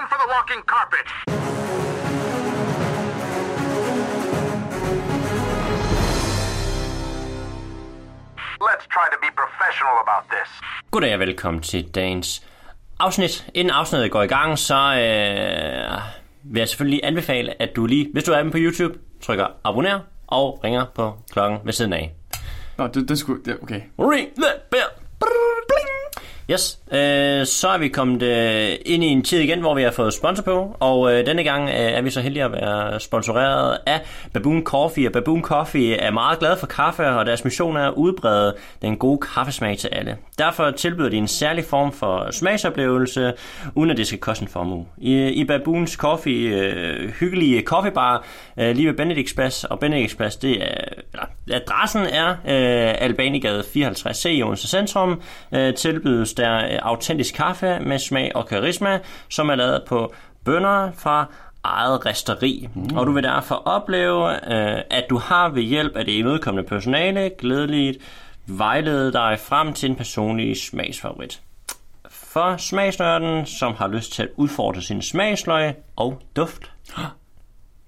Time for the walking carpet. Let's try to be professional about this. Goddag og velkommen til dagens afsnit. Inden afsnittet går i gang, så øh, vil jeg selvfølgelig anbefale, at du lige, hvis du er med på YouTube, trykker abonner og ringer på klokken ved siden af. Nå, det, det skulle... Det, okay. Ring the bell. Brrr, bling. Yes, øh, så er vi kommet øh, ind i en tid igen, hvor vi har fået sponsor på, og øh, denne gang øh, er vi så heldige at være sponsoreret af Baboon Coffee, og Baboon Coffee er meget glad for kaffe, og deres mission er at udbrede den gode kaffesmag til alle. Derfor tilbyder de en særlig form for smagsoplevelse, uden at det skal koste en formue. I, i Baboons Coffee, øh, hyggelige kaffebar øh, lige ved Benedicts Plads, og Benedicts Plads, det er, eller, adressen er øh, Albanigade 54C i Odense Centrum, øh, tilbydes der autentisk kaffe med smag og karisma, som er lavet på bønder fra eget resteri. Mm. Og du vil derfor opleve, øh, at du har ved hjælp af det imødekommende personale glædeligt vejlede dig frem til en personlig smagsfavorit. For smagsnørden, som har lyst til at udfordre sin smagsløg og duft,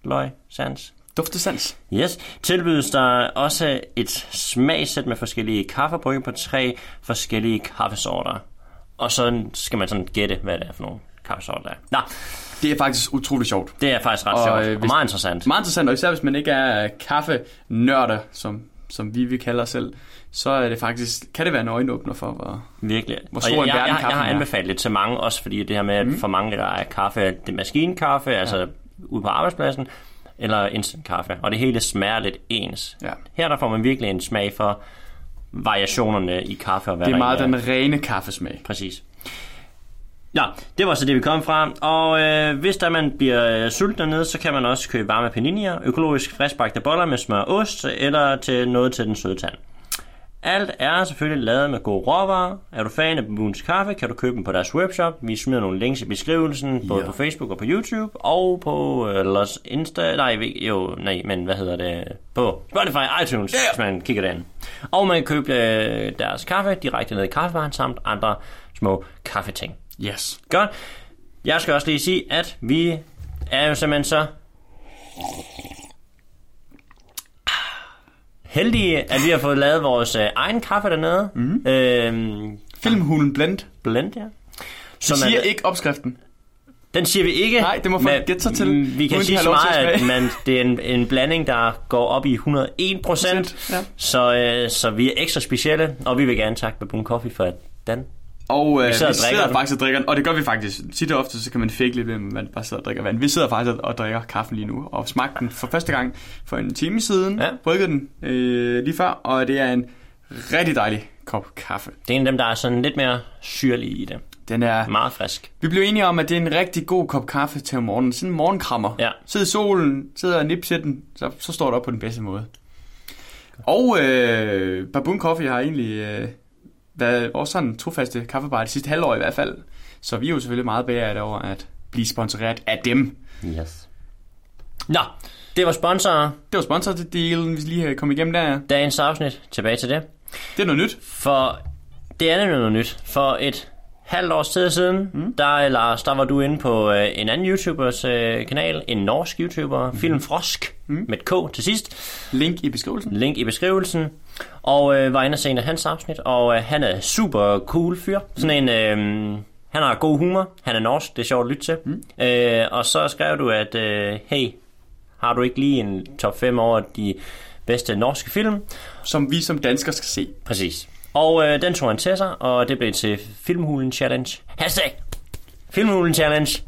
løg, sans, Duftesans. Yes. Tilbydes der også et smagsæt med forskellige kaffebrygge på tre forskellige kaffesorter. Og så skal man sådan gætte, hvad det er for nogle kaffesorter der er. Nå, Det er faktisk utrolig sjovt. det er faktisk ret Og, sjovt øh, og hvis- meget interessant. Meget interessant, og især hvis man ikke er kaffenørder, som, som vi vil kalde os selv, så er det faktisk, kan det være en øjenåbner for, hvor, Virkelig. Hvor Og stor jeg, en jeg, verden jeg, jeg har kaffen er. anbefalet det til mange, også fordi det her med, at Mhm. for mange der er kaffe, det er maskinkaffe, ja. altså ude på arbejdspladsen, eller instant kaffe, og det hele smager lidt ens. Ja. Her der får man virkelig en smag for variationerne i kaffe og hvad det er meget egentlig den rene kaffesmag. Præcis. Ja, det var så det, vi kom fra. Og øh, hvis der man bliver øh, sulten dernede, så kan man også købe varme paninier, økologisk friskbagte boller med smør og ost, eller til noget til den søde tand. Alt er selvfølgelig lavet med gode råvarer. Er du fan af Baboons Kaffe, kan du købe dem på deres webshop. Vi smider nogle links i beskrivelsen, både Ja. på Facebook og på YouTube, og på øh, Los Insta... Nej, jo, nej, men hvad hedder det? På Spotify, iTunes, Ja. hvis man kigger derind. Og man kan købe øh, deres kaffe direkte ned i kaffebaren, samt andre små kaffeting. Yes. Godt. Jeg skal også lige sige, at vi er jo simpelthen så heldige, at vi har fået lavet vores øh, egen kaffe dernede. Mm. Øhm, Filmhulen Blend. blend, ja. Som siger er, ikke opskriften. den siger vi ikke. Nej, det må folk gætte sig til, mm, Vi kan sige så meget, at man, det er en, en blanding, der går op i 101 procent. Ja. Så, øh, så vi er ekstra specielle, og vi vil gerne takke Baboon Coffee for at den. Og øh, Vi vi sidder drikker sidder den. faktisk og drikker den, og det gør vi faktisk. Tit og ofte, så kan man fake lidt at man bare sidder og drikker vand. Vi sidder faktisk og drikker kaffen lige nu, og smagte den for første gang for en time siden. Ja. Bryggede den øh, lige før, og det er en rigtig dejlig kop kaffe. Det er en af dem, der er sådan lidt mere syrlig i det. Den er... Meget frisk. Vi blev enige om, at det er en rigtig god kop kaffe til om morgenen. Sådan en morgenkrammer. Ja. Sid i solen, sidder og nipse den, så, så står det op på den bedste måde. Og øh, Baboon Coffee har egentlig øh, været vores sådan trofaste kaffebar de sidste halvår i hvert fald. Så vi er jo selvfølgelig meget bedre over at blive sponsoreret af dem. Yes. Nå, det var sponsorer. Det var sponsordelen, vi lige kom igennem der. Dagens afsnit. Tilbage til det. Det er noget nyt. For det er nemlig noget nyt. For et halvt års tid siden, mm. der, Lars, der var du inde på øh, en anden YouTubers øh, kanal. En norsk YouTuber. Mm. Film Frosk. Mm. Med K til sidst. Link i beskrivelsen. Link i beskrivelsen. Og øh, var inde og se en af hans afsnit. Og øh, han er super cool fyr. Sådan en... Øh, han har god humor. Han er norsk. Det er sjovt at lytte til. Mm. Øh, og så skrev du, at øh, hey, har du ikke lige en top 5 over de bedste norske film? Som vi som danskere skal se. Præcis. Og øh, den tog han til sig, og det blev til Filmhulen Challenge. Hashtag Filmhulen Challenge.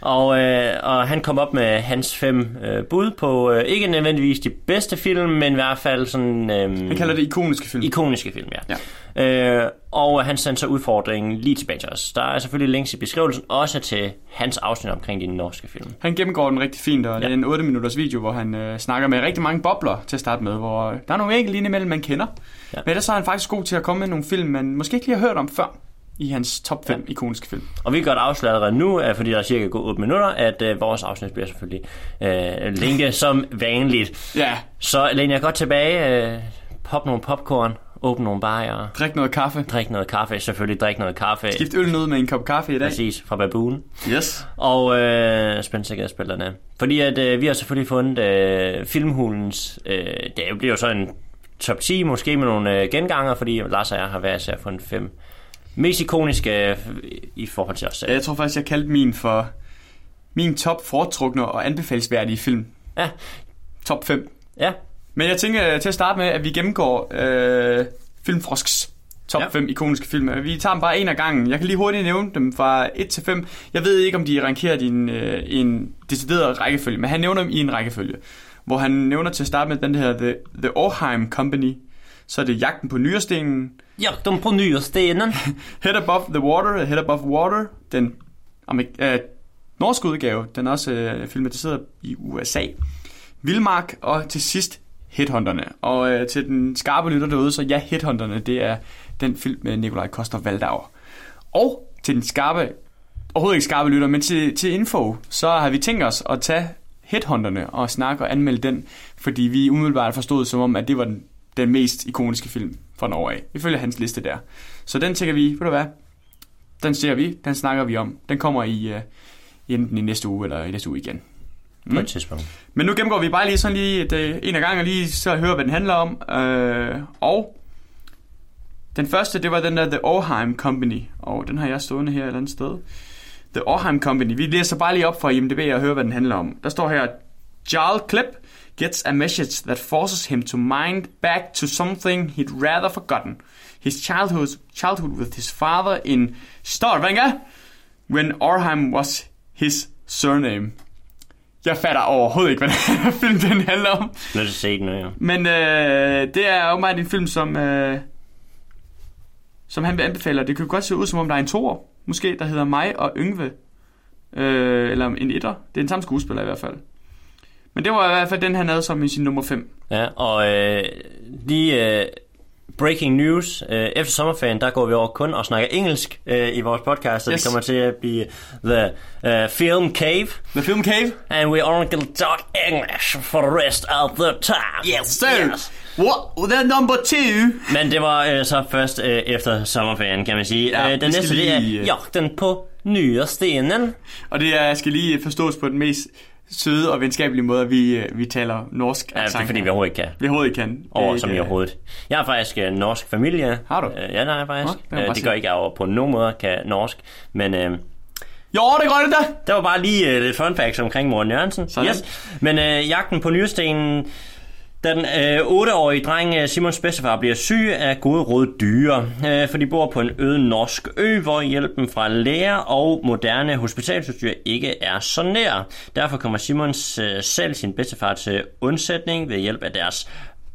Og, øh, og han kom op med hans fem øh, bud på, øh, ikke nødvendigvis de bedste film, men i hvert fald sådan... Øh, Han kalder det ikoniske film. Ikoniske film, ja. ja. Øh, og han sendte så udfordringen lige tilbage til os. Der er selvfølgelig links i beskrivelsen, også til hans afsnit omkring de norske film. Han gennemgår den rigtig fint, og ja. det er en 8 minutters video, hvor han øh, snakker med rigtig mange bobler til at starte med, hvor der er nogle enkelte imellem, man kender. Ja. Men ellers er han faktisk god til at komme med nogle film, man måske ikke lige har hørt om før i hans top 5 ja. ikoniske film. Og vi kan godt afsløre allerede nu, fordi der er cirka gået 8 minutter, at øh, vores afsnit bliver selvfølgelig øh, linket som vanligt. Ja, Så læn jer godt tilbage, øh, pop nogle popcorn åbne nogle bajer, Drik noget kaffe. drikke noget kaffe, selvfølgelig drikke noget kaffe. Skift øl ud med en kop kaffe i dag. Præcis, fra Baboon. Yes. Og øh, spændt sikkerhedsspillerne. Fordi at øh, vi har selvfølgelig fundet øh, filmhulens, øh, det bliver jo så en top 10 måske med nogle øh, genganger, fordi Lars og jeg har hver især fundet fem mest ikoniske øh, i forhold til os selv. Jeg tror faktisk, jeg kaldte min for min top foretrukne og anbefalesværdige film. Ja, Top 5. ja, Men jeg tænker øh, til at starte med, at vi gennemgår øh, Filmfrosks top Ja. ja. 5 ikoniske film. Vi tager dem bare en af gangen. Jeg kan lige hurtigt nævne dem fra 1 til 5. Jeg ved ikke, om de er rankeret i en, øh, en decideret rækkefølge, men han nævner dem i en rækkefølge. Hvor han nævner til at starte med den her The, The Orheim Company. Så er det Jagten på Nyrestenen. Jagten på nyrestenen. Head Above the Water, Head Above Water, den øh, norske udgave, den er også øh, filmatiseret i USA. Vildmark, og til sidst Headhunterne. Og øh, til den skarpe lytter derude, så ja, Headhunterne, det er den film med Nikolaj Koster Valdauer. Og til den skarpe, overhovedet ikke skarpe lytter, men til, til info, så har vi tænkt os at tage Headhunterne og snakke og anmelde den, fordi vi umiddelbart forstod som om, at det var den, den mest ikoniske film fra Norge af, ifølge hans liste der. Så den tænker vi, ved du hvad, den ser vi, den snakker vi om. Den kommer i uh, enten i næste uge eller i næste uge igen. På et tidspunkt. Men nu gennemgår vi bare lige sådan lige et, øh, en af gangen, og lige så høre, hvad den handler om. Øh, og den første, det var den der The Orheim Company, og den har jeg stående her et eller andet sted. The Orheim Company. Vi læser bare lige op fra IMDb og hører, hvad den handler om. Der står her, Jarl Klipp gets a message that forces him to mind back to something he'd rather forgotten. His childhood, childhood with his father in Stavanger, when Orheim was his surname. Jeg fatter overhovedet ikke, hvad den her film den handler om. Til at se den, ja. Men øh, det er jo meget en film, som, øh, som han vil anbefale. Det kan godt se ud, som om der er en toer, måske, der hedder mig og Yngve. Øh, eller en etter. Det er en samme skuespiller i hvert fald. Men det var i hvert fald den, han havde som i sin nummer 5. Ja, og øh, lige øh, breaking news. Øh, efter sommerferien, der går vi over kun og snakker engelsk øh, i vores podcast, så yes. Yes. det kommer til at blive The uh, Film Cave. The Film Cave. And we only can talk English for the rest of the time. Yes, What? The number two. Men det var øh, så først øh, efter sommerferien, kan man sige. Ja, øh, den næste, det er lige, Jagten på nyrestenen. Og det er, skal lige forstås på den mest søde og venskabelige måde, at vi, øh, vi taler norsk. Ja, det er fordi, vi overhovedet ikke kan. vi overhovedet ikke kan. Det er Over ikke, som i overhovedet. Jeg har faktisk øh, norsk familie. Har du? Øh, ja, det jeg faktisk. Nå, det Øh, det gør ikke, jeg over på nogen måde kan norsk. Men øh, Jo, det gør det da. der var bare lige øh, lidt fun facts omkring Morten Jørgensen. Sådan. Yes. Men øh, jagten på nyrestenen... Da den øh, 8-årige dreng øh, Simons bedstefar bliver syg af gode råd dyre, øh, for de bor på en øde norsk ø, hvor hjælpen fra læger og moderne hospitalsudstyr ikke er så nær. Derfor kommer Simons øh, selv sin bedstefar til undsætning ved hjælp af deres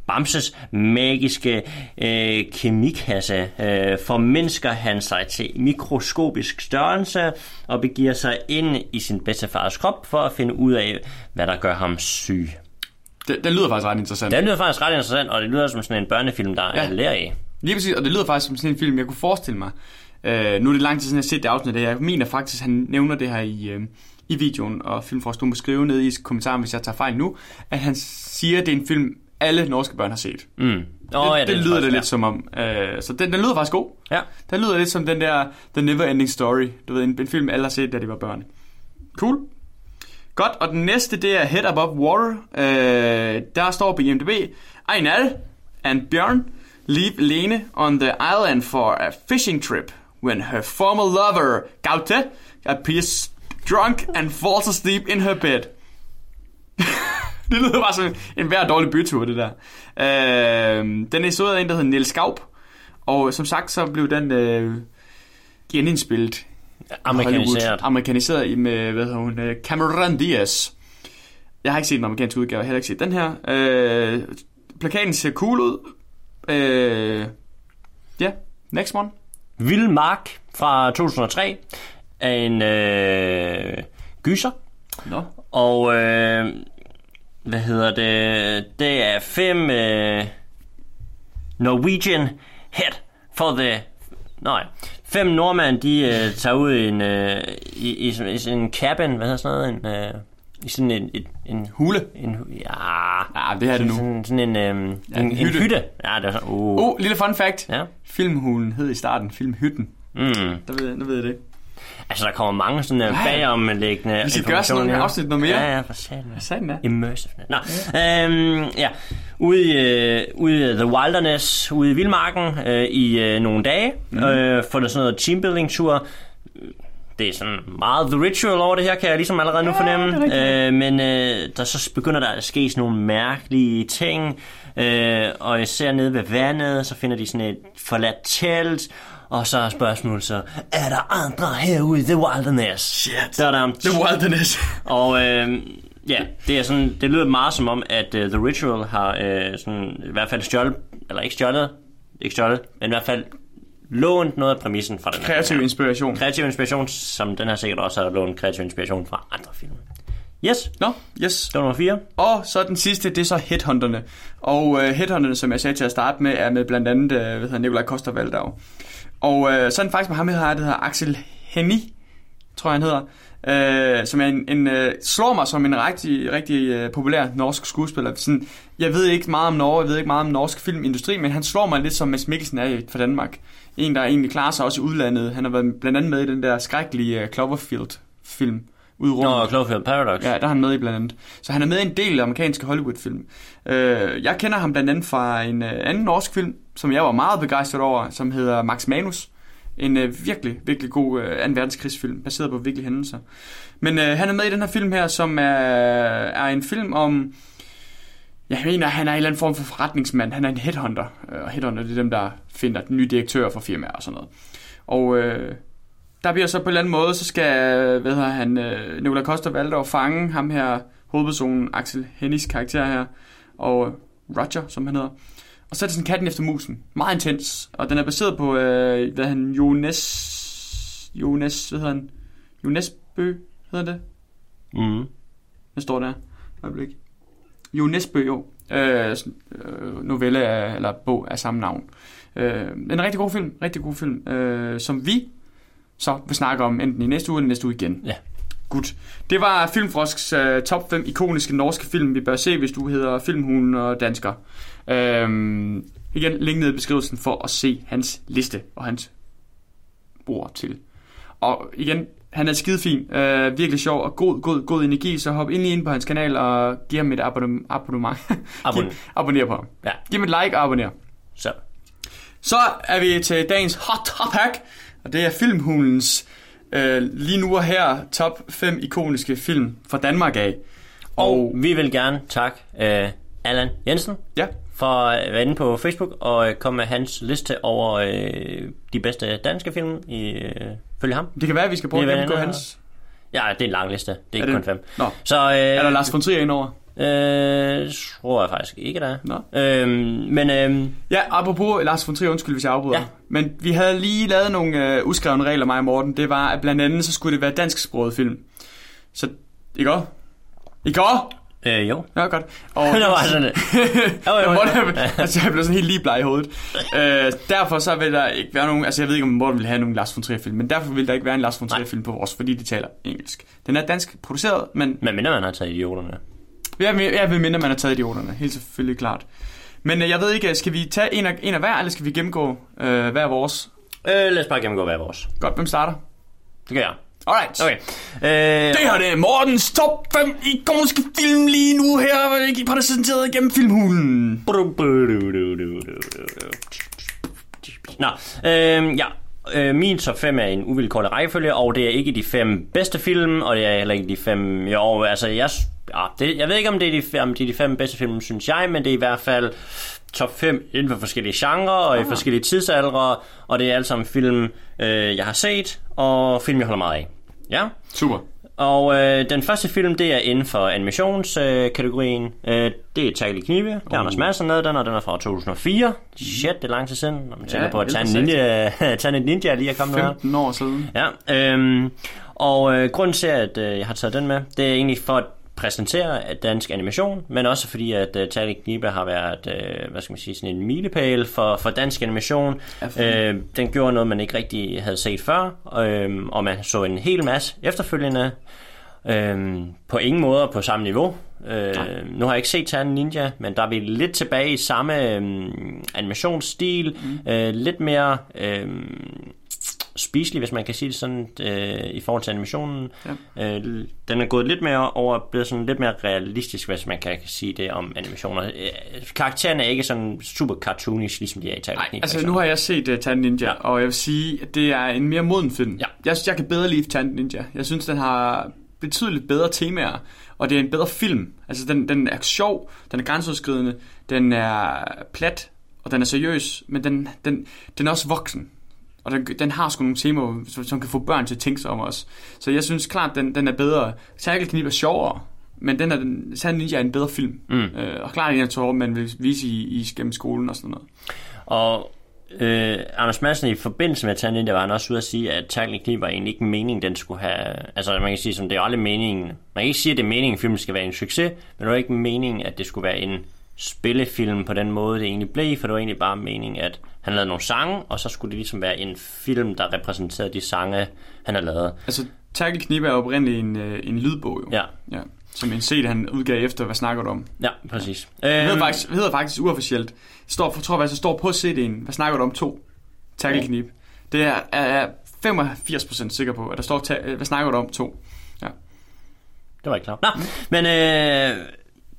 Bamses magiske øh, kemikasse øh, formindsker han sig til mikroskopisk størrelse og begiver sig ind i sin bedstefars krop for at finde ud af, hvad der gør ham syg. Den, den lyder faktisk ret interessant. Det lyder faktisk ret interessant, og det lyder som sådan en børnefilm, der ja. Ja. er lærer i. Lige præcis, og det lyder faktisk som sådan en film, jeg kunne forestille mig. Øh, nu er det lang tid siden, jeg har set det afsnit af. Jeg mener faktisk, han nævner det her i, øh, i videoen, og Filmforsk, du må skrive ned i kommentaren, hvis jeg tager fejl nu, at han siger, at det er en film, alle norske børn har set. Mm. Oh, det, ja, det, det er lyder faktisk, det lidt som om. Øh, så den, den lyder faktisk god. Ja. Den lyder lidt som den der The Never Ending Story. Du ved, en, en film, alle har set, da de var børn. Cool. Godt, og den næste, det er Head Above Water. Øh, der står på IMDb, Einal and Bjørn leave Lene on the island for a fishing trip when her former lover, Gaute, appears drunk and falls asleep in her bed. det lyder bare som en hver dårlig bytur, det der. Øh, den er så af en, der hedder Niels Gaup. Og som sagt, så blev den øh, genindspillet Amerikaniseret. Amerikaniseret i med, hvad hedder hun, øh, Cameron Diaz. Jeg har ikke set den amerikanske udgave, jeg har heller ikke set den her. Øh, plakaten ser cool ud. Øh, ja, yeah. next one. Vild Mark fra 2003 er en øh, gyser. Nå. Og øh, hvad hedder det? Det er fem øh, Norwegian head for the... Nej, fem nordmænd, de øh, tager ud i en, øh, i, i, i sådan en cabin, hvad hedder sådan noget? En, øh, i sådan en, et, en Hule. en, ja, Ja, det er det nu. sådan, sådan en, øhm, Ja, en, en en, hytte. hytte. Ja, det er sådan, uh. Oh, lille fun fact. Ja. Filmhulen hed i starten Filmhytten. Mm. Der ved, der ved jeg det. Altså, der kommer mange sådan uh, Ja. bagomliggende Vi skal gøre sådan nogle afsnit noget mere. Ja, ja, for satan. Sagde den der? Immersive. Nå, øhm, ja. Ude i, øh, ude i The Wilderness, ude i Vildmarken, øh, i øh, nogle dage, mm. øh, for sådan noget teambuilding-tur. Det er sådan meget The Ritual over det her, kan jeg ligesom allerede nu fornemme. Øh, men øh, der så begynder der at ske sådan nogle mærkelige ting. Øh, og især nede ved vandet, så finder de sådan et forladt telt. Og så er spørgsmålet så, er der andre herude i The Wilderness? Shit. Der er The Wilderness. og øh, ja, det er sådan, det lyder meget som om, at uh, The Ritual har uh, sådan, i hvert fald stjålet, eller ikke stjålet, ikke stjålet, men i hvert fald lånt noget af præmissen fra den her Kreativ film. inspiration. Kreativ inspiration, som den her sikkert også har lånt kreativ inspiration fra andre film. Yes, Nå, yes. det var nummer 4. Og så den sidste, det er så Headhunterne. Og uh, Headhunterne, som jeg sagde til at starte med, er med blandt andet, uh, hvad hedder Nikolaj Koster Valdau. Og så er den faktisk med ham her, der hedder Axel Henny, tror jeg han hedder. Uh, som er en, en uh, slår mig som en rigtig, rigtig uh, populær norsk skuespiller. Sådan, jeg ved ikke meget om Norge, jeg ved ikke meget om norsk filmindustri, men han slår mig lidt som Mads Mikkelsen er fra Danmark. En, der egentlig klarer sig også i udlandet. Han har været blandt andet med i den der skrækkelige uh, Cloverfield-film. Rummet. Nå, Cloverfield Paradox. Ja, der er han med i blandt andet. Så han er med i en del amerikanske Hollywood-film. Øh, jeg kender ham blandt andet fra en øh, anden norsk film, som jeg var meget begejstret over, som hedder Max Manus. En øh, virkelig, virkelig god øh, 2. verdenskrigsfilm, baseret på virkelige hændelser. Men øh, han er med i den her film her, som er, er en film om... Jeg mener, han er en eller anden form for forretningsmand. Han er en headhunter. Øh, og headhunter, det er dem, der finder den nye direktør for firmaer og sådan noget. Og øh, der bliver så på en eller anden måde, så skal, hvad hedder han, øh, Nicolai Coster valgte at fange ham her, hovedpersonen Axel Hennings karakter her, og Roger, som han hedder. Og så er det sådan katten efter musen. Meget intens. Og den er baseret på, øh, hvad han, Jonas, Jonas, hvad hedder han? Jonas Bø, hedder det? Mm. Hvad står der? Øjeblik. Jo Nesbø, jo. Øh, øh, novelle af, eller bog af samme navn. Øh, en rigtig god film, rigtig god film, øh, som vi så vil snakke om enten i næste uge eller næste uge igen. Ja. Godt. Det var Filmfrosks øh, top 5 ikoniske norske film, vi bør se, hvis du hedder Filmhunden og Dansker. Øh, igen, link ned i beskrivelsen for at se hans liste og hans ord til. Og igen, han er skidefin, øh, virkelig sjov og god, god, god energi, så hop ind lige ind på hans kanal og giv ham et abonnement. abonnement. Abon- Giv- abonner på ham. Ja, Giv ham et like og abonner. så. Så er vi til dagens hot topic, og det er Filmhulens øh, lige nu og her top 5 ikoniske film fra Danmark af. Og vi vil gerne takke uh, Allan Jensen Ja, for at være inde på Facebook og øh, komme med hans liste over øh, de bedste danske film i øh, følge ham. det kan være, at vi skal prøve at gennemgå hans. Ja, det er en lang liste. Det er, Er ikke det? kun fem. Nå. Så øh, Er der Lars von Trier indover? øh, tror jeg faktisk ikke, der er. Nå. Øhm, men øh, Ja, apropos Lars von Trier, undskyld hvis jeg afbryder. Ja. Men vi havde lige lavet nogle øh, uskrevne regler, mig og Morten. Det var, at blandt andet, så skulle det være dansksproget film. Så, i går? I går? Øh, jo. Ja, godt. Og, Der var sådan lidt. Altså, jeg blev sådan helt lige bleg i hovedet. Øh, derfor så vil der ikke være nogen... Altså, jeg ved ikke, om Morten vil have nogen Lars von Trier-film, men derfor vil der ikke være en Lars von Trier-film på vores, fordi de taler engelsk. Den er dansk produceret, men Men mindre man har taget idioterne. vil, jeg vil mindre, man har taget idioterne. Helt selvfølgelig klart. Men øh, jeg ved ikke, skal vi tage en af, en af hver, eller skal vi gennemgå øh, hver vores? Øh, lad os bare gennemgå hver vores. Godt, hvem starter? Det gør jeg. Alright. Okay. Øh, Det her det er Mortens top 5 ikoniske film lige nu her, præsenteret gennem Filmhulen. Nå, øh, ja. Øh, min top 5 er en uvilkårlig rækkefølge, og det er ikke de fem bedste film, og det er heller ikke de fem... Jo, altså, jeg, ja, det, jeg ved ikke, om det, er de, fem, de er de fem bedste film, synes jeg, men det er i hvert fald top 5 inden for forskellige genrer og i forskellige tidsaldre, og det er alle sammen film, øh, jeg har set, og film, jeg holder meget af. Ja, Super. og øh, den første film, det er inden for animationskategorien. Øh, øh, det er Tagelig Knive. Det er Anders Madsen med den, og den er fra 2004. Shit, det er lang tid siden, når man tænker Ja, på, at Tan Ninja, Tan Ninja lige er kommet med her. 15 år siden. Ja, øhm, og øh, grunden til, at øh, jeg har taget den med, det er egentlig for at præsentere dansk animation, men også fordi, at øh, Tali Knibe har været, øh, hvad skal man sige, sådan en milepæl for, for dansk animation. Øh, den gjorde noget, man ikke rigtig havde set før, øh, og man så en hel masse efterfølgende. Øhm, på ingen måde på samme niveau. Øh, nu har jeg ikke set Ternen Ninja, men der er vi lidt tilbage i samme øhm, animationsstil. Mm. Øh, lidt mere øhm, spiselig, hvis man kan sige det sådan, øh, i forhold til animationen. Ja. Øh, den er gået lidt mere over, blevet sådan lidt mere realistisk, hvis man kan sige det om animationer. Øh, karaktererne er ikke sådan super cartoonish, ligesom de er i Titan Nej, altså nu har jeg set uh, Titan Ninja, ja. og jeg vil sige, at det er en mere moden film. Ja. Jeg synes, jeg kan bedre lide Titan Ninja. Jeg synes, den har betydeligt bedre temaer, og det er en bedre film. Altså, den, den er sjov, den er grænseoverskridende, den er plat, og den er seriøs, men den, den, den er også voksen. Og den, den har sgu nogle temaer, som, som kan få børn til at tænke sig om os. Så jeg synes klart, den, den er bedre. Circle Knip er sjovere, men den er den, Sand Ninja er en bedre film. Mm. Øh, og klart en, jeg tror, man vil vise i, i gennem skolen og sådan noget. Og øh, Anders Madsen i forbindelse med Tanden der var han også ude at sige, at Tackling Knib var egentlig ikke meningen, den skulle have... Altså man kan sige, som det er aldrig meningen... Man kan ikke sige, at det er meningen, at filmen skal være en succes, men det var ikke meningen, at det skulle være en spillefilm på den måde, det egentlig blev, for det var egentlig bare meningen, at han lavede nogle sange, og så skulle det ligesom være en film, der repræsenterede de sange, han har lavet. Altså, Tackle Knip er oprindeligt en, øh, en lydbog, jo. Ja. ja. Som en CD, han udgav efter, hvad snakker du om? Ja, præcis. Det hedder Øhm, faktisk, det hedder faktisk uofficielt. Står, jeg tror faktisk, det står på CD'en. Hvad snakker du om? To. Tackle Knip. Det er, er jeg 85% sikker på, at der står, ta- hvad snakker du om? To. Ja. Det var ikke klart. Nå, men øh,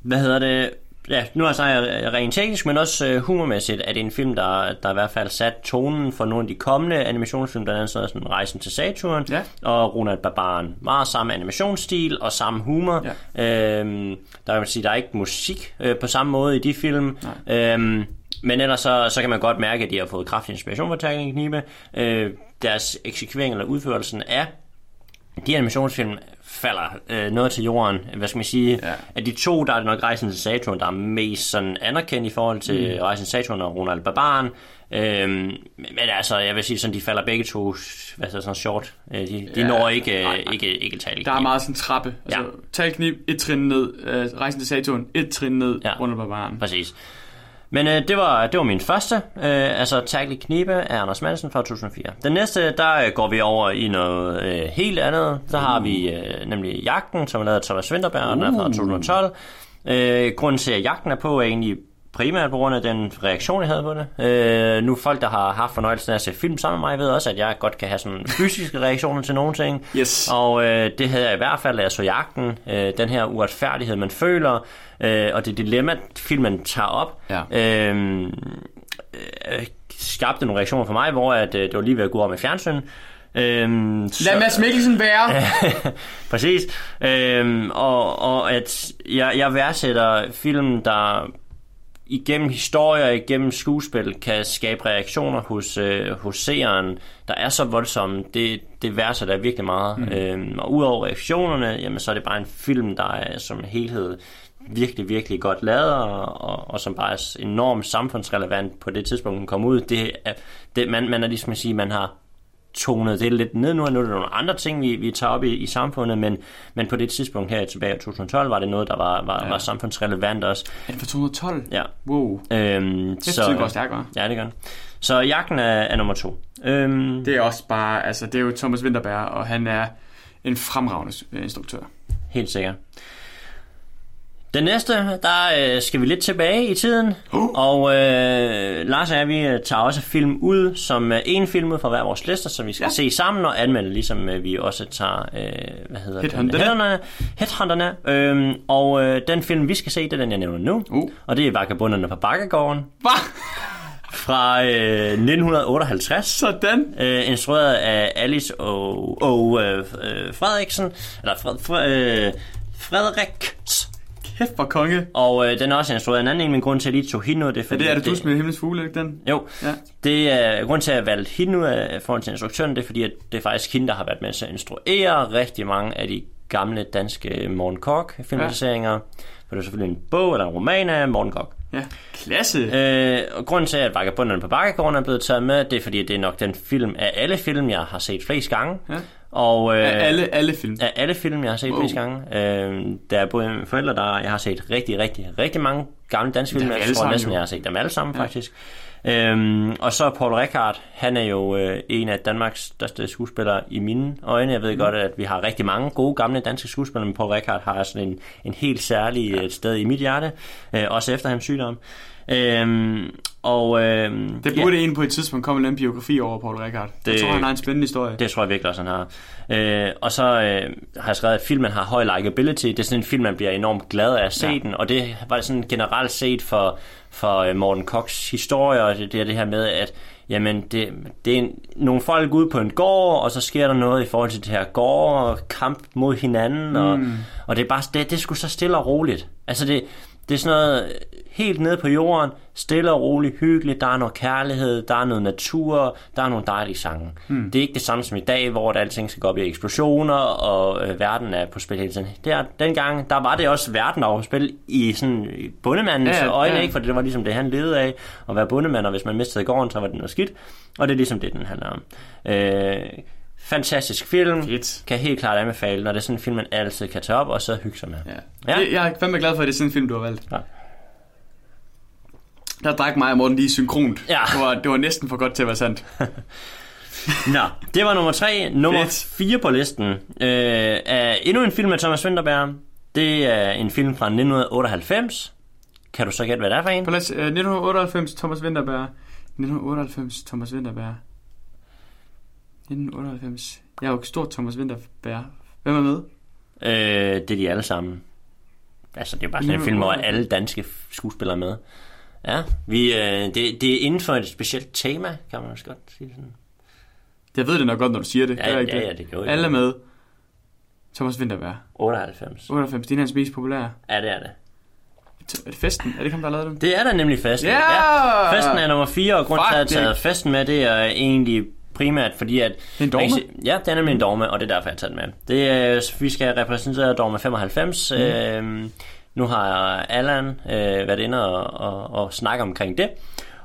hvad hedder det? Ja, nu har jeg sagt rent teknisk, men også øh, humormæssigt, er det en film, der, der i hvert fald sat tonen for nogle af de kommende animationsfilm, blandt andet sådan sådan Rejsen til Saturn Ja. og Ronald Barbaren. Meget samme animationsstil og samme humor. Ja. Øhm, der kan man sige, der er ikke musik øh, på samme måde i de film. Øhm, men ellers så, så kan man godt mærke, at de har fået kraftig inspiration fra Tackling Knibe. Øh, deres eksekvering eller udførelsen af de animationsfilm falder øh, noget til jorden. Hvad skal man sige? Ja. Af de to, der er det nok Rejsen til Saturn, der er mest sådan anerkendt i forhold til mm. Rejsen til Saturn og Ronald Barbaren. Øhm, men altså, jeg vil sige, sådan, de falder begge to hvad så, sådan short. Øh, de, de Ja, når ikke, øh, nej, nej. ikke, ikke tal. Der er meget sådan trappe. Altså, Ja. Tackle Knip, et trin ned. Øh, Rejsen til Saturn, et trin ned. Ja. På barbaren. Præcis. Men øh, det, var, det var min første, øh, altså Tackle Knibe af Anders Madsen fra 2004. Den næste, der øh, går vi over i noget øh, helt andet. Der har vi øh, nemlig Jagten, som er lavet af Thomas Winterberg, den er fra 2012. Øh, grunden til, at Jagten er på, er egentlig primært på grund af den reaktion, jeg havde på det. Øh, nu folk, der har haft fornøjelsen af at se film sammen med mig, ved også, at jeg godt kan have sådan fysiske reaktioner til nogle ting. Yes. Og øh, det havde jeg i hvert fald, da jeg så jagten. Øh, den her uretfærdighed, man føler, øh, og det dilemma, filmen tager op. Ja. Øh, øh, skabte nogle reaktioner for mig, hvor at, øh, det var lige ved at gå over med fjernsyn. Øhm, Lad Mads Mikkelsen være. Præcis. Øhm, og, og at jeg, jeg værdsætter film, der igennem historier, igennem skuespil, kan skabe reaktioner hos, øh, hos seeren, der er så voldsomme. Det, det værdsætter jeg virkelig meget. Mm. Øhm, og udover reaktionerne, jamen, så er det bare en film, der er som helhed virkelig, virkelig godt lavet, og, og, og som bare er enormt samfundsrelevant på det tidspunkt, den kom ud. Det er, det, man, man er ligesom at sige, man har tonet det lidt ned nu, og nu er der nogle andre ting, vi, vi tager op i, i samfundet, men, men på det tidspunkt her tilbage i 2012, var det noget, der var, var, ja. var samfundsrelevant også. Er det fra 212? Ja. Wow. Øhm, Det jeg går stærkt, hva'? Ja, det gør den. Så jagten er, er nummer to. Øhm, Det er også bare, altså det er jo Thomas Winterberg, og han er en fremragende øh, instruktør. Helt sikkert. Den næste, der øh, skal vi lidt tilbage i tiden, Uh. og øh, Lars og jeg, vi øh, tager også film ud, som øh, en film ud fra hver vores lister, som vi skal ja. Ja. se sammen og anmelde, ligesom øh, vi også tager, øh, hvad hedder Headhunterne. det? Headhunterne. Headhunterne. Øhm, og øh, den film, vi skal se, det er den, jeg nævner nu, Uh. og det er Vagabunderne på Bakkegården Hvad? fra øh, 1958. Sådan. Øh, instrueret af Alice og, og øh, øh, Frederiksen, eller Fred, Fred, øh, Frederik. Kæft for konge. Og øh, den er også instrueret en anden en, men grund til, at jeg lige tog ud, det er Ja, fordi... det er det, du med himlens fugle, ikke den? Jo, Ja. det er grund til, at jeg valgte ud af forhold til instruktøren, det er fordi, at det er faktisk hende, der har været med til at instruere rigtig mange af de gamle danske Morten Kork filmatiseringer. For det er selvfølgelig en bog eller en roman af Morten Kork. Ja. Klasse. Øh, og grunden til, at Vagabunderne på Bakkegården er blevet taget med, det er fordi, at det er nok den film af alle film, jeg har set flest gange. Ja. Og, øh, Af alle, alle film. af alle film, jeg har set Wow. flest gange. Øh, der er både mine forældre, der jeg har set rigtig, rigtig, rigtig mange gamle danske film. Jeg tror sammen næsten, jo. jeg har set dem alle sammen, Ja. faktisk. Øhm, og så Paul Rickard, han er jo øh, en af Danmarks største skuespillere i mine øjne. Jeg ved mm. godt, at vi har rigtig mange gode gamle danske skuespillere, men Paul Rickard har sådan en, en helt særlig ja. sted i mit hjerte, øh, også efter hans sygdom. Øhm, og, øhm, det burde ja, en på et tidspunkt komme en biografi over Paul Rickard. Det, jeg tror, han har en spændende historie. Det tror jeg virkelig også, han har. Øh, og så øh, har jeg skrevet, at filmen har høj likability. Det er sådan en film, man bliver enormt glad af at se ja. den. Og det var sådan generelt set for, for øh, Morten Cox historie, og det, det det her med, at jamen, det, det er en, nogle folk ude på en gård, og så sker der noget i forhold til det her gård, og kamp mod hinanden, mm. og, og det er bare, det, det sgu så stille og roligt. Altså det, det er sådan noget helt nede på jorden, stille og roligt, hyggeligt, der er noget kærlighed, der er noget natur, der er nogle dejlige sange. Mm. Det er ikke det samme som i dag, hvor alting skal gå op i eksplosioner, og øh, verden er på spil hele tiden. Der, dengang, der var det også verden, der var på spil i sådan bundemandens ja, øjne, ja. ikke? for det var ligesom det, han levede af, at være bundemand, og hvis man mistede gården, så var det noget skidt, og det er ligesom det, den handler om. Øh, fantastisk film. Fedt. Kan helt klart anbefale, når det er sådan en film, man altid kan tage op og så hygge sig med. Ja. ja. Jeg er fandme glad for, at det er sådan en film, du har valgt. Ja. Der drak mig og Morten lige synkront. Ja. Det, var, det var næsten for godt til at være sandt. Nå, det var nummer tre. Nummer Fedt. fire på listen øh, er endnu en film af Thomas Winterberg. Det er en film fra 1998. Kan du så gætte, hvad det er for en? På uh, 1998, Thomas Winterberg. 1998, Thomas Winterberg. 1998. Jeg er jo stort Thomas Winterberg. Hvem er med? Øh, det er de alle sammen. Altså, det er bare sådan en film, hvor alle danske skuespillere er med. Ja, vi, øh, det, det er inden for et specielt tema, kan man også godt sige sådan. Jeg ved det nok godt, når du siger det. Ja, det er ikke ja, ja, det gør Alle med. Thomas Winterberg. 98. 98, det er hans mest populære. Ja, det er det. Er det festen? Er det ikke ham, der har lavet den? Det er da nemlig festen. Yeah! Ja! Festen er nummer 4, og grund til at have taget festen med, det er egentlig primært fordi, at... Det er en dogme? ja, det er nemlig en dogme, og det er derfor, jeg har taget med. Det er, vi skal repræsentere dogme 95. Mm. Øh, nu har Allan øh, været inde og, og, og snakke omkring det,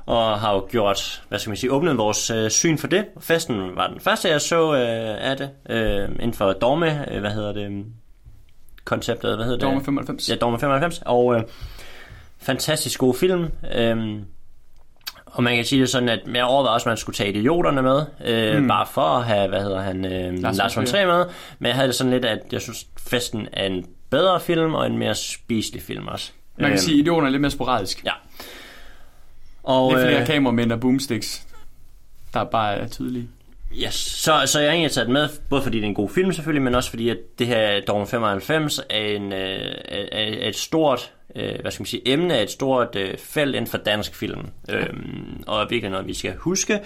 og har jo gjort, hvad skal man sige, åbnet vores øh, syn for det. Festen var den første, jeg så øh, af det, øh, inden for Dogme, øh, hvad hedder det, konceptet, hvad hedder det? Dogme 95. Ja, Dogme 95, og øh, fantastisk god film. Øh, og man kan sige det sådan, at jeg overvejede også, at man skulle tage idioterne med, øh, mm. bare for at have, hvad hedder han, øh, Lars, von Trier med. Men jeg havde det sådan lidt, at jeg synes, festen er en bedre film, og en mere spiselig film også. Man kan øhm, sige, at idioterne er lidt mere sporadisk. Ja. Og, lidt flere øh, kameramænd og boomsticks, der bare er tydelige. Yes. Så, så jeg har egentlig taget med, både fordi det er en god film selvfølgelig, men også fordi, at det her Dawn 95 er, en, øh, er, er et stort øh, hvad skal man sige, emne er et stort øh, felt inden for dansk film. Øhm, og er virkelig noget, vi skal huske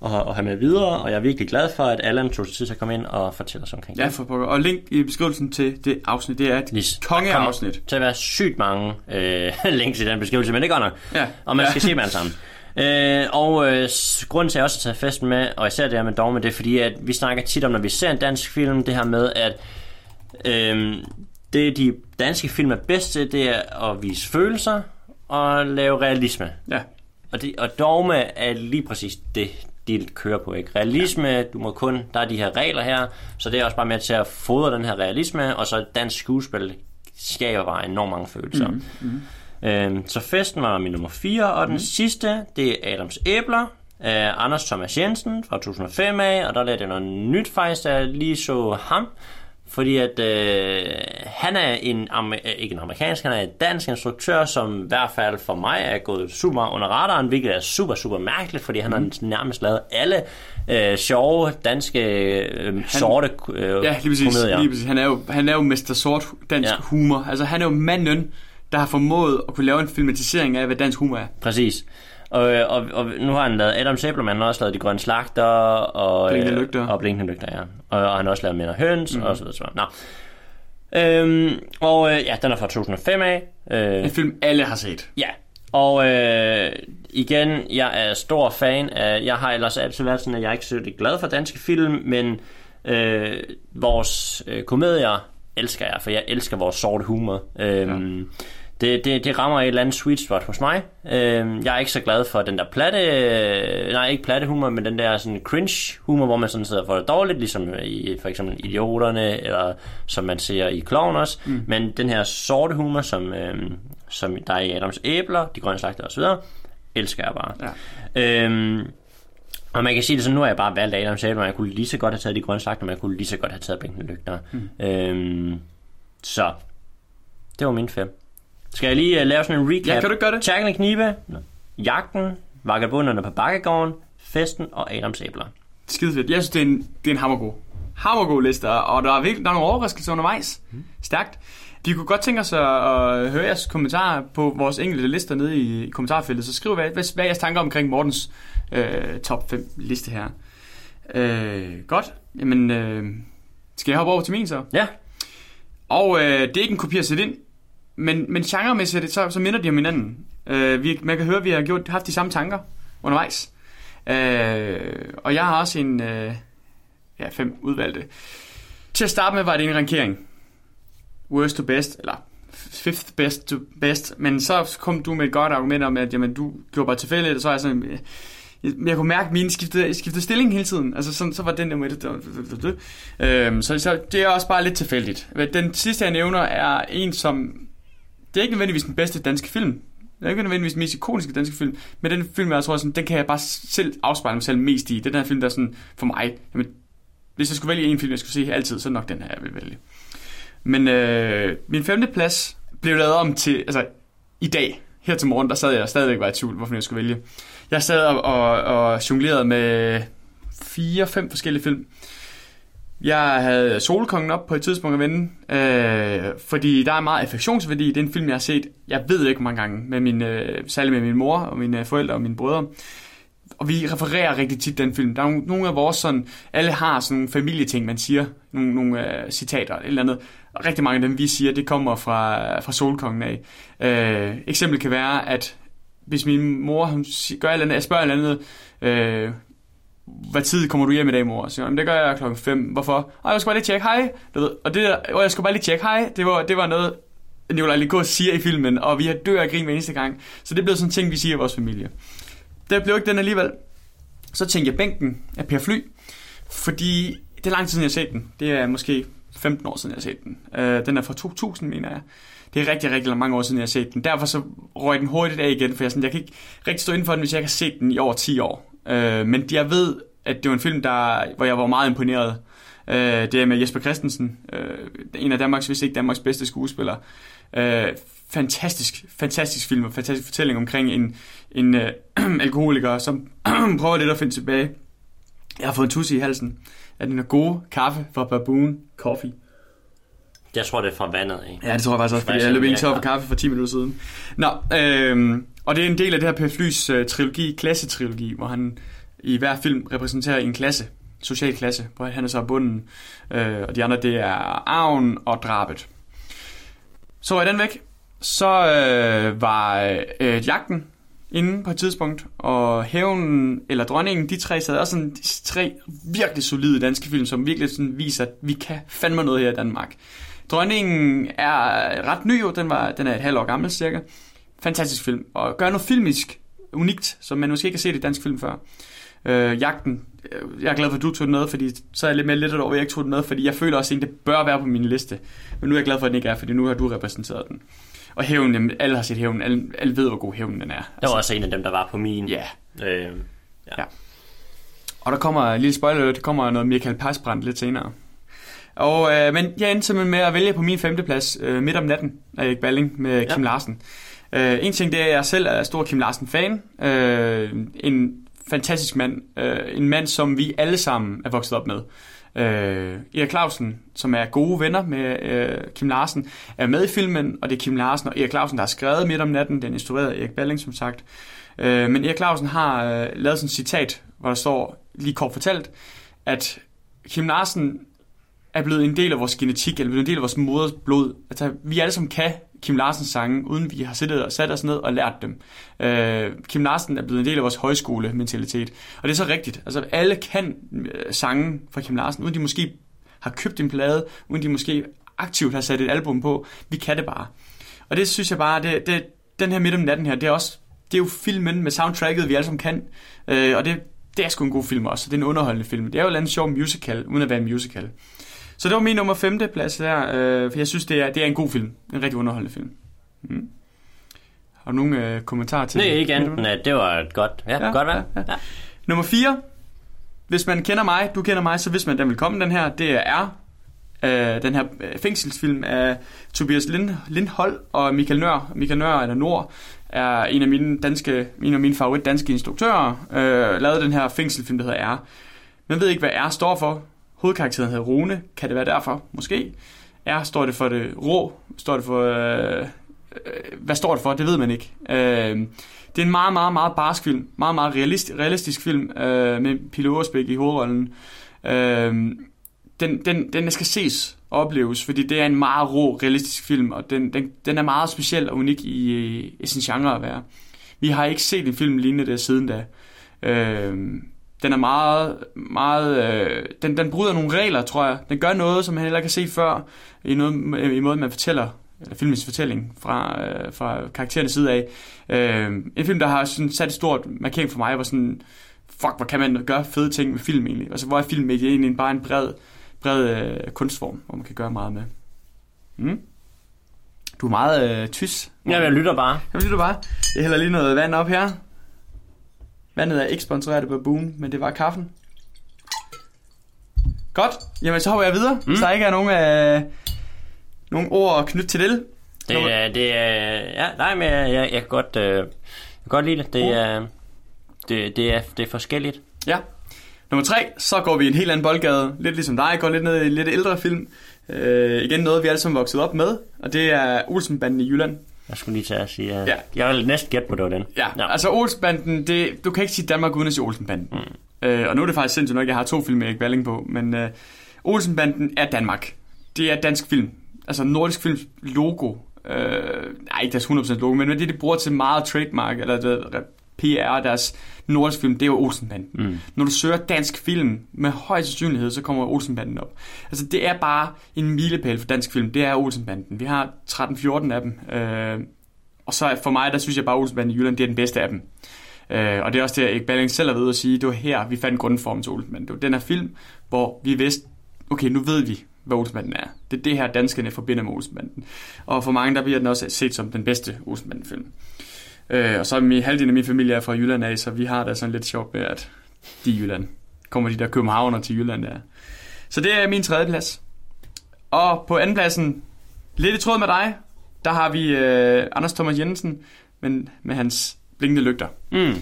og, og have med videre, og jeg er virkelig glad for, at Allan tog sig tid til at komme ind og fortælle os omkring det. Ja, for pokker. Og link i beskrivelsen til det afsnit, det er et Lis. kongeafsnit. til at være sygt mange øh, links i den beskrivelse, men det er godt nok. Ja. Og man skal ja. se dem alle sammen. Øh, og øh, grunden til, at jeg også har taget festen med, og især det her med dogme, det er fordi, at vi snakker tit om, når vi ser en dansk film, det her med, at øh, det de danske film er bedst til, det er at vise følelser og lave realisme. Ja. Og, det, og dogme er lige præcis det, de kører på. Ikke? Realisme, ja. du må kun, der er de her regler her, så det er også bare med til at fodre den her realisme, og så dansk skuespil skaber bare enormt mange følelser. Mm, mm. Øhm, så festen var min nummer 4, og den mm. sidste, det er Adams Æbler, af Anders Thomas Jensen fra 2005 af, og der lærte jeg noget nyt faktisk, da jeg lige så ham. Fordi at øh, han er en, ikke en amerikansk, han er en dansk instruktør, som i hvert fald for mig er gået super under radaren, hvilket er super, super mærkeligt, fordi han mm. har nærmest lavet alle øh, sjove danske øh, han, sorte øh, Ja, lige præcis, komedier. lige præcis. Han er jo, han er jo mester sort dansk ja. humor. Altså han er jo manden, der har formået at kunne lave en filmatisering af, hvad dansk humor er. Præcis. Og, og, og nu har han lavet Adam Sæblermann, han har også lavet De Grønne Slagter og Blinkende Lygter. Og Blinkende Lygter, ja. Og, og han har også lavet Mænd og Høns, mm. og så videre. Så. Nå. Øhm, og øh, ja, den er fra 2005 af. Øh, en film, alle har set. Ja, og øh, igen, jeg er stor fan af, jeg har ellers altid været sådan, at jeg er ikke så glad for danske film, men øh, vores øh, komedier elsker jeg, for jeg elsker vores sorte humor. Øh, ja det, det, det rammer et eller andet sweet spot hos mig. Øh, jeg er ikke så glad for den der platte, øh, nej ikke platte humor, men den der sådan cringe humor, hvor man sådan sidder for det dårligt, ligesom i for eksempel Idioterne, eller som man ser i Clown også. Mm. Men den her sorte humor, som, øh, som der er i Adams Æbler, De Grønne Slagter osv., elsker jeg bare. Ja. Øhm, og man kan sige det sådan, nu har jeg bare valgt Adam Sandler, jeg kunne lige så godt have taget de grønne slagter, men jeg kunne lige så godt have taget Bænken Lygter. Mm. Øhm, så, det var min fem. Skal jeg lige uh, lave sådan en recap? Ja, kan du gøre det? Tackling Knibe, Jagten, Vagabunderne på Bakkegården, Festen og Adams Æbler. Skide fedt. Jeg synes, det er en, det er en hammergod. Hammergod liste, og der er, virkelig, der er nogle overraskelser undervejs. Mm. Stærkt. Vi kunne godt tænke os at, at høre jeres kommentarer på vores enkelte lister nede i kommentarfeltet, så skriv, hvad, hvad, hvad er jeres tanker omkring Mortens øh, top 5 liste her. Øh, godt. Jamen, øh, skal jeg hoppe over til min så? Ja. Og øh, det er ikke en kopi at sætte ind, men, men genremæssigt, så, så minder de om hinanden. Øh, vi, man kan høre, at vi har gjort, haft de samme tanker undervejs. Øh, og jeg har også en, øh, ja, fem udvalgte. Til at starte med var det en rankering. Worst to best, eller fifth best to best. Men så kom du med et godt argument om, at jamen, du gjorde bare tilfældigt, og så er jeg sådan, øh, jeg, jeg kunne mærke, at mine skiftede, skiftede stilling hele tiden. Altså, sådan, så var den der med det. Øhm, så, så det er også bare lidt tilfældigt. Den sidste, jeg nævner, er en, som... Det er ikke nødvendigvis den bedste danske film. Det er ikke nødvendigvis den mest ikoniske danske film. Men den film, jeg tror, sådan, den kan jeg bare selv afspejle mig selv mest i. Det er den her film, der er sådan, for mig... Jamen, hvis jeg skulle vælge en film, jeg skulle se altid, så er nok den her, jeg vil vælge. Men øh, min femte plads blev lavet om til... Altså, i dag, her til morgen, der sad jeg stadigvæk var i tvivl, hvorfor jeg skulle vælge. Jeg sad og, og, og jonglerede med fire-fem forskellige film. Jeg havde Solkongen op på et tidspunkt at vende, øh, fordi der er meget affektionsværdi. Det er en film, jeg har set, jeg ved ikke hvor mange gange, med min, øh, særligt med min mor og mine forældre og mine brødre. Og vi refererer rigtig tit den film. Der er nogle af vores sådan, alle har sådan nogle familieting, man siger, nogle, nogle øh, citater eller andet. Og rigtig mange af dem, vi siger, det kommer fra, fra Solkongen af. Øh, eksempel kan være, at hvis min mor hun gør et eller andet, jeg spørger et eller andet, øh, hvad tid kommer du hjem i dag, mor? Så siger det gør jeg klokken 5. Hvorfor? Ej, jeg skal bare lige tjekke, hej. Du ved, og, det, og jeg skal bare lige tjekke, hej. Det var, det var noget, Nicolai Likos siger i filmen, og vi har dør af grin hver eneste gang. Så det blev sådan en ting, vi siger i vores familie. Det blev ikke den alligevel. Så tænkte jeg, bænken af Per Fly, fordi det er lang tid siden, jeg har set den. Det er måske 15 år siden, jeg har set den. Uh, den er fra 2000, mener jeg. Det er rigtig, rigtig mange år siden, jeg har set den. Derfor så røg den hurtigt af igen, for jeg, sådan, jeg kan ikke rigtig stå inden for den, hvis jeg ikke har set den i over 10 år. Øh, men jeg ved, at det var en film, der, hvor jeg var meget imponeret. Øh, det er med Jesper Christensen, øh, en af Danmarks, hvis ikke Danmarks bedste skuespillere. Øh, fantastisk, fantastisk film og fantastisk fortælling omkring en, en øh, alkoholiker, som prøver lidt at finde tilbage. Jeg har fået en tusse i halsen af den gode kaffe fra Baboon Coffee. Jeg tror, det er fra vandet af. Ja, det tror jeg faktisk også, fordi jeg løb ind til kaffe for 10 minutter siden. Nå, øhm, og det er en del af det her Per Flys uh, trilogi, klassetrilogi, hvor han i hver film repræsenterer en klasse, social klasse, hvor han er så bunden, øh, og de andre det er arven og drabet. Så er den væk. Så øh, var øh, jagten inde på et tidspunkt, og Hævnen eller Dronningen, de tre sad også sådan de tre virkelig solide danske film, som virkelig sådan viser, at vi kan fandme noget her i Danmark. Dronningen er ret ny jo, den, var, den er et halvt år gammel cirka. Fantastisk film, og gør noget filmisk unikt, som man måske ikke har set i dansk film før. Øh, jagten, jeg er glad for, at du tog den med, fordi så er jeg lidt mere lidt over, at jeg ikke tog den med, fordi jeg føler også, at det bør være på min liste. Men nu er jeg glad for, at den ikke er, fordi nu har du repræsenteret den. Og hævnen, jamen, alle har set hævnen, alle, alle ved, hvor god hævnen den er. Altså, det var også en af dem, der var på min. Ja. Øh, ja. ja. Og der kommer lille spoiler, der kommer noget Michael Passbrand lidt senere. Og, øh, men jeg endte simpelthen med at vælge på min femteplads øh, midt om natten af Erik Balling med ja. Kim Larsen. Øh, en ting det er, at jeg selv er stor Kim Larsen-fan. Øh, en fantastisk mand. Øh, en mand, som vi alle sammen er vokset op med. Øh, Erik Clausen, som er gode venner med øh, Kim Larsen, er med i filmen, og det er Kim Larsen og Erik Clausen, der har skrevet midt om natten. Den er instrueret af Erik Balling, som sagt. Øh, men Erik Clausen har øh, lavet sådan et citat, hvor der står, lige kort fortalt, at Kim Larsen er blevet en del af vores genetik, eller blevet en del af vores moders blod. Altså, vi alle sammen kan Kim Larsens sange, uden vi har siddet og sat os ned og lært dem. Øh, Kim Larsen er blevet en del af vores højskole-mentalitet. Og det er så rigtigt. Altså, alle kan øh, sange fra Kim Larsen, uden de måske har købt en plade, uden de måske aktivt har sat et album på. Vi kan det bare. Og det synes jeg bare, det, det, den her midt om natten her, det er også det er jo filmen med soundtracket, vi alle sammen kan. Øh, og det, det er sgu en god film også. Det er en underholdende film. Det er jo en sjov musical, uden at være en musical. Så det var min nummer 5. plads der, øh, for jeg synes, det er, det er en god film. En rigtig underholdende film. Mm. Har du nogle øh, kommentarer til Nej, det? ikke andet end, at det var et godt, ja, Ja, godt valg. ja, Ja, ja. Nummer 4. Hvis man kender mig, du kender mig, så hvis man, den vil komme, den her, det er øh, den her øh, fængselsfilm af Tobias Lind, Lindhold og Michael Nør. Michael Nør, eller Nord, er en af mine, danske, en af mine favorit danske instruktører, øh, lavede den her fængselsfilm, der hedder R. Man ved ikke, hvad R står for. Hovedkarakteren hedder Rune. Kan det være derfor? Måske. R står det for det rå. Står det for... Øh, øh, hvad står det for? Det ved man ikke. Øh, det er en meget, meget, meget barsk film. Meget, meget realistisk, realistisk film øh, med Pille Årsbæk i hovedrollen. Øh, den, den, den skal ses og opleves, fordi det er en meget rå, realistisk film, og den, den, den er meget speciel og unik i, i sin genre at være. Vi har ikke set en film lignende det siden da. Øh, den er meget, meget, øh, den, den bryder nogle regler, tror jeg. Den gør noget, som man heller ikke har set før, i, noget, i måden, man fortæller, eller filmens fortælling fra, øh, fra karakterernes side af. Øh, en film, der har sådan sat et stort markering for mig, hvor sådan, fuck, hvor kan man gøre fede ting med film egentlig? Altså, hvor er film egentlig bare en bred, bred øh, kunstform, hvor man kan gøre meget med. Mm. Du er meget øh, tys. Ja, jeg lytter bare. Jeg lytter bare. Jeg hælder lige noget vand op her. Vandet er ikke sponsoreret af Baboon, men det var kaffen. Godt. Jamen, så hopper jeg videre. Mm. Så der ikke er nogen, øh, nogen ord at knytte til det. Det er, det er, ja, nej, men jeg, jeg, jeg kan godt, øh, jeg kan godt lide det. Det Uh. er, det, det er, det er forskelligt. Ja. Nummer tre, så går vi i en helt anden boldgade. Lidt ligesom dig, går lidt ned i lidt ældre film. Øh, igen noget, vi alle sammen vokset op med. Og det er Olsenbanden i Jylland. Jeg skulle lige til at sige, at Ja. jeg vil næsten gætte på, det var den. Ja, ja. altså Olsenbanden, det, du kan ikke sige Danmark uden at sige Olsenbanden. Mm. Øh, og nu er det faktisk sindssygt nok, at jeg har to film med Erik Balling på, men øh, Olsenbanden er Danmark. Det er dansk film. Altså Nordisk Films logo. Øh, nej, ikke deres 100% logo, men det, de bruger til meget trademark, eller det, PR, deres nordisk film, det er jo Olsenbanden. Mm. Når du søger dansk film, med høj sandsynlighed, så kommer Olsenbanden op. Altså det er bare en milepæl for dansk film, det er Olsenbanden. Vi har 13-14 af dem, øh, og så for mig, der synes jeg bare, at Olsenbanden i Jylland, det er den bedste af dem. Øh, og det er også det, Erik Balling selv har ved at sige, det var her, vi fandt grundformen til Olsenbanden. Det var den her film, hvor vi vidste, okay, nu ved vi, hvad Olsenbanden er. Det er det her, danskerne forbinder med Olsenbanden. Og for mange, der bliver den også set som den bedste Olsenbanden-film. Øh, og så er min, halvdelen af min familie er fra Jylland af, så vi har da sådan lidt sjovt med, at de er Jylland. Kommer de der københavner til Jylland der. Så det er min tredje plads. Og på anden pladsen, lidt i tråd med dig, der har vi øh, Anders Thomas Jensen, men med hans blinkende lygter. Mm.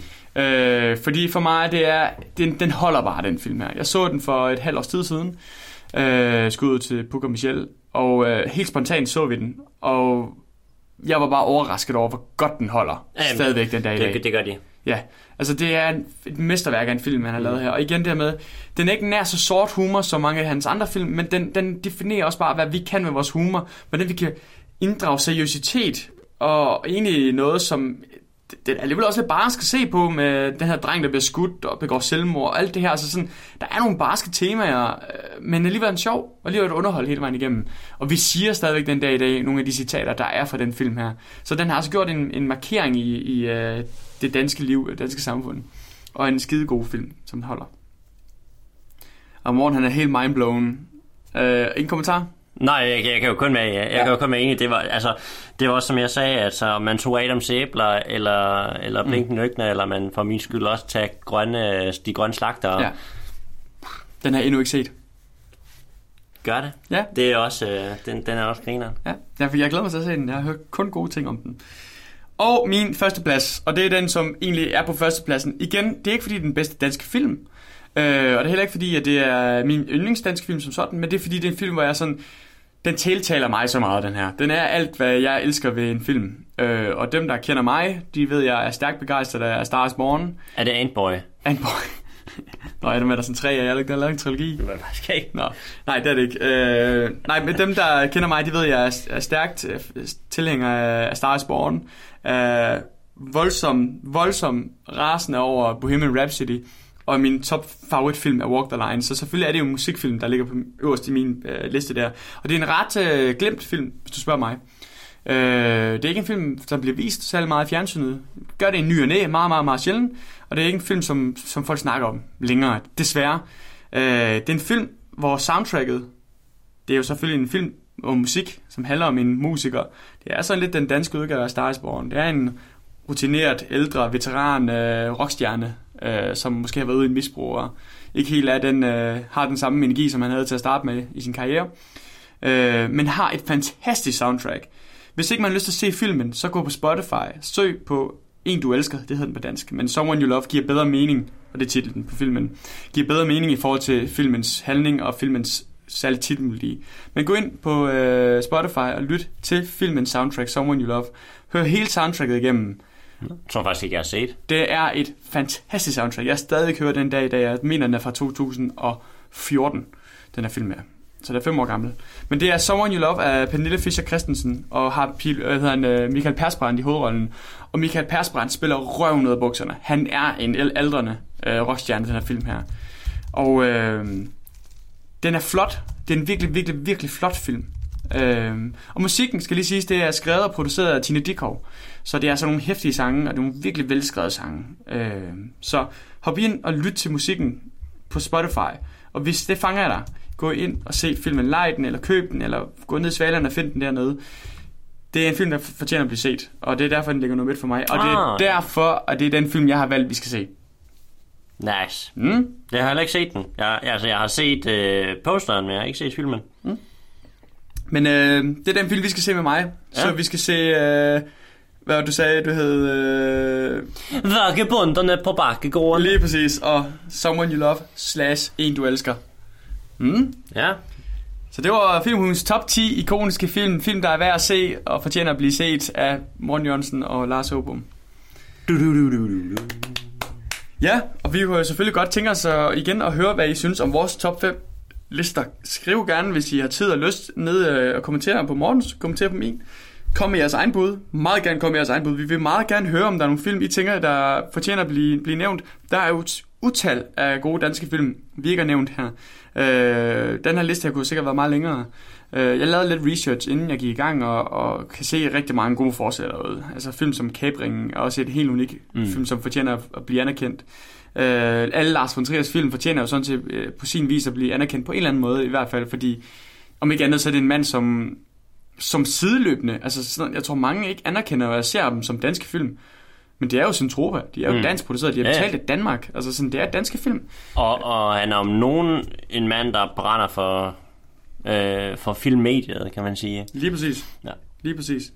Øh, fordi for mig, det er, den, den holder bare, den film her. Jeg så den for et halvt års tid siden. Øh, skulle ud til Puk og Michel. Og øh, helt spontant så vi den. Og jeg var bare overrasket over, hvor godt den holder. Ja, jamen, stadigvæk den dag i dag. Det, det gør de. Ja, altså det er en- et mesterværk af en film, han har lavet her. Og igen det med, den er ikke nær så sort humor som mange af hans andre film, men den, den definerer også bare, hvad vi kan med vores humor. Hvordan vi kan inddrage seriøsitet, og egentlig noget, som det er alligevel også lidt barsk at se på med den her dreng, der bliver skudt og begår selvmord og alt det her. Altså sådan, der er nogle barske temaer, øh, men alligevel en sjov, og alligevel et underhold hele vejen igennem. Og vi siger stadigvæk den dag i dag nogle af de citater, der er fra den film her. Så den har også gjort en, en markering i, i øh, det danske liv, det danske samfund. Og en skide god film, som den holder. Og Morten, han er helt mindblown. Øh, ingen kommentar? Nej, jeg, jeg kan jo kun med, jeg, jeg Ja. kan jo kun med enig. Det var, altså, det var også, som jeg sagde, altså, om man tog Adams æbler, eller, eller blinkende lygter, eller man for min skyld også tage grønne, de grønne slagter. Ja. Den har jeg endnu ikke set. Gør det. Ja. Det er også, øh, den, den er også grineren. Ja, jeg, jeg glæder mig til at se den. Jeg har hørt kun gode ting om den. Og min første plads, og det er den, som egentlig er på førstepladsen. Igen, det er ikke fordi, det er den bedste danske film. Øh, og det er heller ikke fordi, at det er min yndlingsdanske film som sådan, men det er fordi, det er en film, hvor jeg sådan... Den tiltaler mig så meget, den her. Den er alt, hvad jeg elsker ved en film. Øh, og dem, der kender mig, de ved, at jeg er stærkt begejstret af Star is Born. Er det Antboy? Antboy. Nå, er der med der sådan tre af jer, der har lavet en trilogi? Det var faktisk ikke. Nå, nej, det er det ikke. Øh, nej, men dem, der kender mig, de ved, at jeg er, stærkt øh, tilhænger af Star is Born. Øh, voldsom, voldsom rasende over Bohemian Rhapsody. Og min top favoritfilm er Walk the Line. Så selvfølgelig er det jo en musikfilm, der ligger på øverst i min øh, liste der. Og det er en ret øh, glemt film, hvis du spørger mig. Øh, det er ikke en film, der bliver vist særlig meget i fjernsynet. Gør det en ny og næ, meget, meget, meget sjældent. Og det er ikke en film, som, som folk snakker om længere, desværre. Øh, det er en film, hvor soundtracket, det er jo selvfølgelig en film om musik, som handler om en musiker. Det er sådan lidt den danske udgave af Star Born. Det er en rutineret, ældre, veteran øh, rockstjerne, øh, som måske har været ude i en misbrug, og ikke helt er den, øh, har den samme energi, som han havde til at starte med i sin karriere. Øh, men har et fantastisk soundtrack. Hvis ikke man har lyst til at se filmen, så gå på Spotify, søg på En du elsker, det hedder den på dansk, men Someone You Love giver bedre mening, og det er titlen på filmen, giver bedre mening i forhold til filmens handling og filmens særligt titelmelodi. Men gå ind på øh, Spotify og lyt til filmens soundtrack, Someone You Love. Hør hele soundtracket igennem. Som faktisk ikke, jeg har set. Det er et fantastisk soundtrack. Jeg stadig hører den dag i dag. Jeg mener, den er fra 2014, den her film er. Så den er fem år gammel. Men det er Someone You Love af Pernille Fischer Christensen, og har Pil, øh, hvad hedder han, øh, Michael Persbrandt i hovedrollen. Og Michael Persbrandt spiller røven ud af bukserne. Han er en aldrende øh, rockstjerne, den her film her. Og øh, den er flot. Det er en virkelig, virkelig, virkelig flot film. Øh, og musikken, skal lige siges, det er skrevet og produceret af Tine Dikov. Så det er sådan nogle hæftige sange, og det er nogle virkelig velskrevede sange. Øh, så hop ind og lyt til musikken på Spotify. Og hvis det fanger dig, gå ind og se filmen, lege den, eller køb den, eller gå ned i svalerne og find den dernede. Det er en film, der fortjener at blive set, og det er derfor, den ligger nummer et for mig. Og det er Ah, derfor, at det er den film, jeg har valgt, vi skal se. Nice. Mm? Jeg har heller ikke set den. Jeg, altså, jeg har set øh, posteren, men jeg har ikke set filmen. Men øh, det er den film, vi skal se med mig. Ja. Så vi skal se, øh, hvad var du sagde, du hed... Øh, Vagabonderne på bakkegården. lige præcis, og Someone You Love slash En Du Elsker. Mm? Ja. Så det var Filmhus top 10 ikoniske film. Film, der er værd at se og fortjener at blive set af Morten Jørgensen og Lars Håbum. Du, du, du, du, du, du. Ja, og vi kunne selvfølgelig godt tænke os igen at høre, hvad I synes om vores top 5 lister. Skriv gerne, hvis I har tid og lyst, ned øh, og kommentere på Mortens, kommentere på min. Kom med jeres egen bud. Meget gerne kom med jeres egen bud. Vi vil meget gerne høre, om der er nogle film, I tænker, der fortjener at blive, blive nævnt. Der er jo et utal af gode danske film, vi ikke har nævnt her. Øh, den her liste her kunne sikkert være meget længere. Øh, jeg lavede lidt research, inden jeg gik i gang, og, og kan se rigtig mange gode forslag derude. Altså film som Kabringen er også et helt unikt mm. film, som fortjener at blive anerkendt. Øh, alle Lars von Triers film fortjener jo sådan til øh, på sin vis at blive anerkendt på en eller anden måde, i hvert fald, fordi om ikke andet, så er det en mand, som, som sideløbende, altså sådan, jeg tror mange ikke anerkender, og jeg ser dem som danske film, men det er jo Centropa, de er jo mm. Dansk produceret, de har Ja, ja. betalt af Danmark, altså sådan, det er danske film. Og, og han er om nogen en mand, der brænder for, øh, for filmmediet, kan man sige. Lige præcis. Ja. Lige præcis.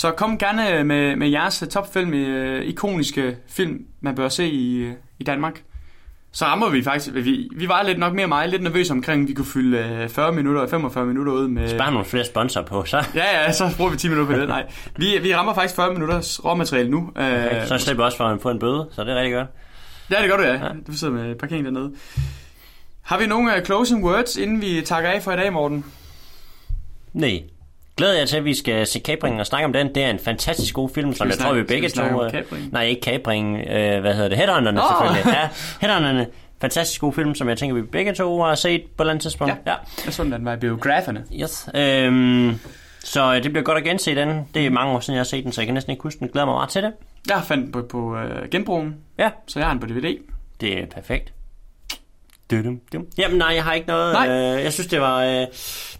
Så kom gerne med, med jeres topfilm, øh, ikoniske film, man bør se i, øh, i Danmark. Så rammer vi faktisk, vi, vi var lidt nok mere mig, lidt nervøse omkring, at vi kunne fylde øh, 40 minutter og 45 minutter ud med... Bare nogle flere sponsorer på, så, Ja, ja, så bruger vi 10 minutter på det. Nej, vi, vi rammer faktisk 40 minutters råmateriale nu. Øh, så slipper også for at få en bøde, så det er rigtig godt. Ja, det gør du, ja. Du sidder med parkering dernede. Har vi nogle closing words, inden vi takker af for i dag, Morten? Nej. Glæder jeg til, at vi skal se Kabringen og snakke om den. Det er en fantastisk god film, som jeg tror, vi begge to... øh? Nej, ikke Kabringen. Øh, hvad hedder det? Headhunterne Nå! selvfølgelig. Ja, Headhunterne. Fantastisk god film, som jeg tænker, vi begge to har set på et eller andet tidspunkt. Ja. Jeg så den, var i biograferne. Yes. Øhm, så det bliver godt at gense den. Det er mange år siden, jeg har set den, så jeg kan næsten ikke huske den. Glæder mig meget til det. Jeg fandt den på, på uh, genbrugen, Ja, så jeg har den på DVD. det er perfekt. Dudum, dum. Jamen nej, jeg har ikke noget. Nej. Øh, jeg synes, det var øh,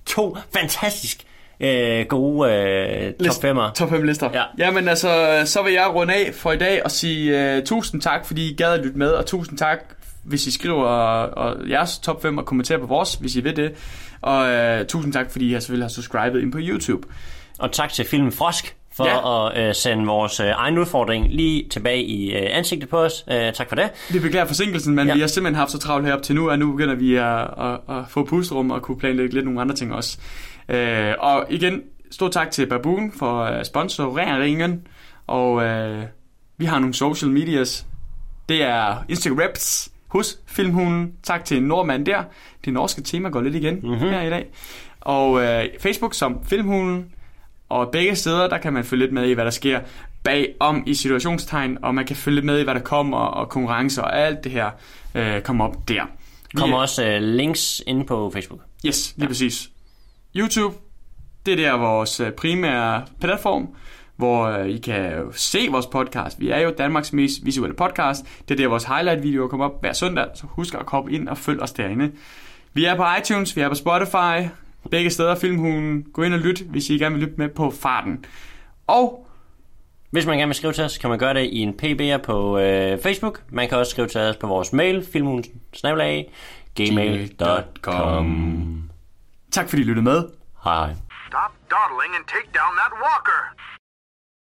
to fantastisk øh, gode øh, top List- 5'er. Top 5 lister. Ja. Jamen altså, så vil jeg runde af for i dag og sige uh, tusind tak, fordi I gad at lytte med, og tusind tak, hvis I skriver og jeres top 5 og kommenterer på vores, hvis I vil det. Og uh, tusind tak, fordi I har selvfølgelig har subscribet ind på YouTube. Og tak til Filmen Frosk for Ja. at øh, sende vores øh, egen udfordring lige tilbage i øh, ansigtet på os. Øh, tak for det. Vi beklager forsinkelsen, men ja. Vi har simpelthen haft så travlt herop til nu, at nu begynder vi at, at, at få pusterum og kunne planlægge lidt nogle andre ting også. Øh, og igen, stor tak til Baboon for uh, sponsoreringen, og uh, vi har nogle social medias. Det er Instagrams hos Filmhulen. Tak til Nordmand der. Det norske tema går lidt igen mm-hmm. her i dag. Og uh, Facebook som Filmhulen. Og begge steder, der kan man følge lidt med i, hvad der sker bagom i situationstegn, og man kan følge lidt med i, hvad der kommer, og konkurrencer og alt det her øh, kommer op der. Vi kommer også øh, links inde på Facebook. Yes, lige ja. præcis. YouTube, det er der vores øh, primære platform, hvor øh, I kan se vores podcast. Vi er jo Danmarks mest visuelle podcast. Det er der vores highlight-videoer kommer op hver søndag, så husk at komme ind og følg os derinde. Vi er på iTunes, vi er på Spotify, begge steder Filmhulen. Gå ind og lyt, hvis I gerne vil lytte med på farten. Og Hvis man gerne vil skrive til os, kan man gøre det i en PB'er på øh, Facebook. Man kan også skrive til os på vores mail, filmhusen.gmail.com Tak fordi I lyttede med. Hej hej. Stop dawdling and take down that walker.